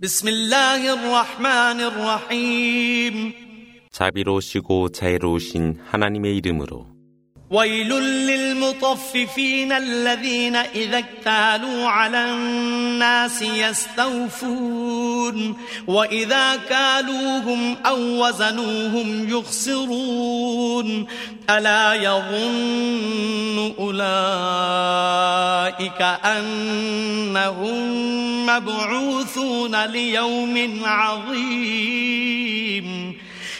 بسم الله الرحمن الرحيم 자비로우시고 자애로우신 하나님의 이름으로 ويل للمطففين الذين إذا اكتالوا على الناس يستوفون وإذا كالوهم أو وزنوهم يخسرون ألا يظن أولئك أنهم مبعوثون ليوم عظيم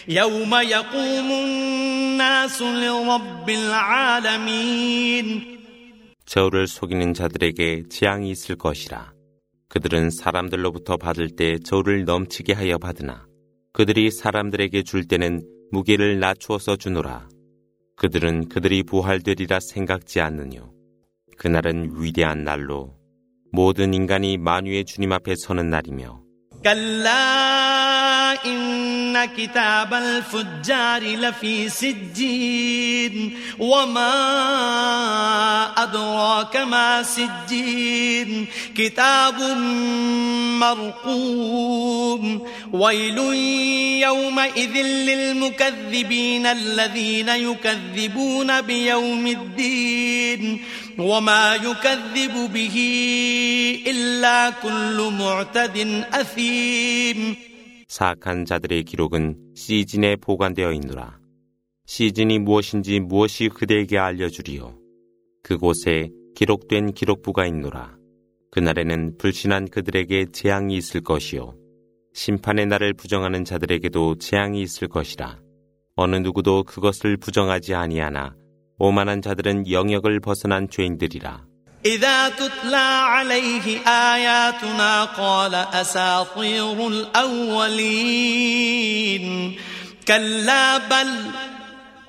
يوم يقوم الناس لرب العالمين 저를 속이는 자들에게 재앙이 있을 것이라. 그들은 사람들로부터 받을 때 저를 넘치게 하여 받으나 그들이 사람들에게 줄 때는 무게를 낮추어서 주노라. 그들은 그들이 부활되리라 생각지 않느뇨. 그날은 위대한 날로 모든 인간이 만유의 주님 앞에 서는 날이며 كلا إن كتاب الفجار لفي سجين وما أدراك ما سجين كتاب مرقوم ويل يومئذ للمكذبين الذين يكذبون بيوم الدين وما يكذب به إلا كل معتد أثيم 사악한 자들의 기록은 시즌에 보관되어 있노라. 시즌이 무엇인지 무엇이 그대에게 알려주리요. 그곳에 기록된 기록부가 있노라. 그날에는 불신한 그들에게 재앙이 있을 것이요. 심판의 날을 부정하는 자들에게도 재앙이 있을 것이라. 어느 누구도 그것을 부정하지 아니하나 오만한 자들은 영역을 벗어난 죄인들이라. إذا تتلى عليه آياتنا قال أساطير الأولين كلا بل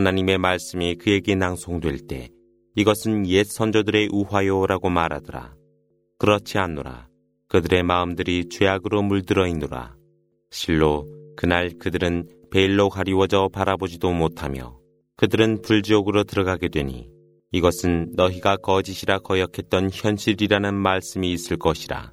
하나님의 말씀이 그에게 낭송될 때 이것은 옛 선조들의 우화요라고 말하더라. 그렇지 않노라. 그들의 마음들이 죄악으로 물들어 있노라. 실로 그날 그들은 베일로 가리워져 바라보지도 못하며 그들은 불지옥으로 들어가게 되니 이것은 너희가 거짓이라 거역했던 현실이라는 말씀이 있을 것이라.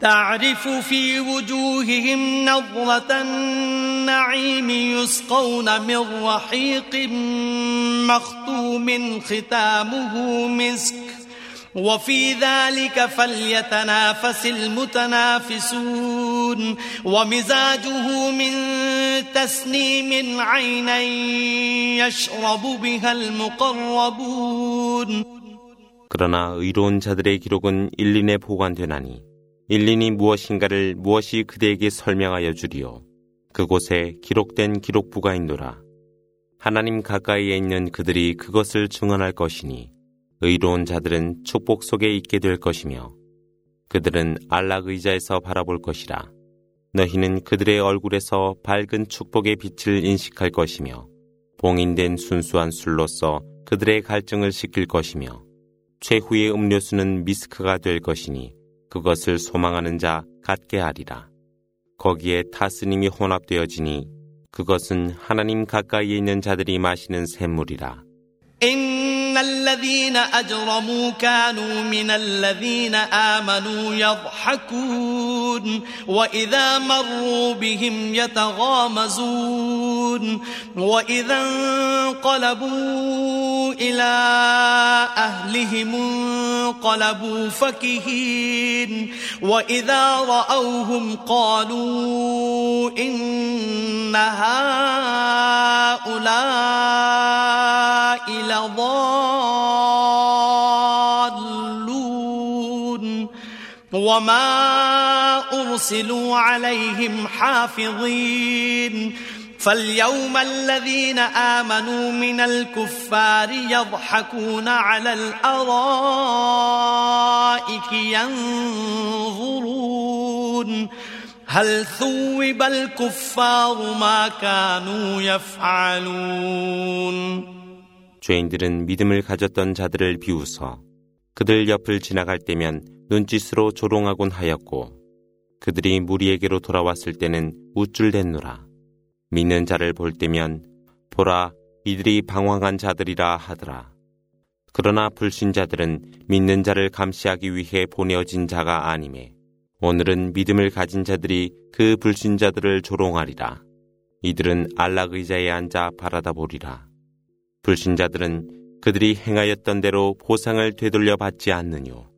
تعرف في وجوههم نظرة النعيم يسقون من رحيق مختوم ختامه مسك وفي ذلك فليتنافس المتنافسون ومزاجه من تسنيم عينا يشرب بها المقربون 그러나 의로운 자들의 기록은 일린에 보관되나니 일린이 무엇인가를 무엇이 그대에게 설명하여 주리요. 그곳에 기록된 기록부가 있노라. 하나님 가까이에 있는 그들이 그것을 증언할 것이니 의로운 자들은 축복 속에 있게 될 것이며 그들은 안락 의자에서 바라볼 것이라. 너희는 그들의 얼굴에서 밝은 축복의 빛을 인식할 것이며 봉인된 순수한 술로서 그들의 갈증을 식힐 것이며 최후의 음료수는 미스크가 될 것이니 그것을 소망하는 자 갖게 하리라. 거기에 타스님이 혼합되어지니 그것은 하나님 가까이에 있는 자들이 마시는 샘물이라. إن الذين أجرموا كانوا من الذين آمنوا يضحكون وإذا مروا بهم يتغامزون وإذا انقلبوا إلى أهلهم انقلبوا فكهين وإذا رأوهم قالوا إن وما أرسلوا عليهم حافظين فاليوم الذين آمنوا من الكفار يضحكون على الأرائك ينظرون هل ثوب الكفار ما كانوا يفعلون 죄인들은 믿음을 가졌던 자들을 비웃어 그들 옆을 지나갈 때면 눈짓으로 조롱하곤 하였고 그들이 무리에게로 돌아왔을 때는 우쭐댔노라. 믿는 자를 볼 때면 보라 이들이 방황한 자들이라 하더라. 그러나 불신자들은 믿는 자를 감시하기 위해 보내어진 자가 아니매 오늘은 믿음을 가진 자들이 그 불신자들을 조롱하리라. 이들은 안락 의자에 앉아 바라다 보리라. 불신자들은 그들이 행하였던 대로 보상을 되돌려 받지 않느뇨.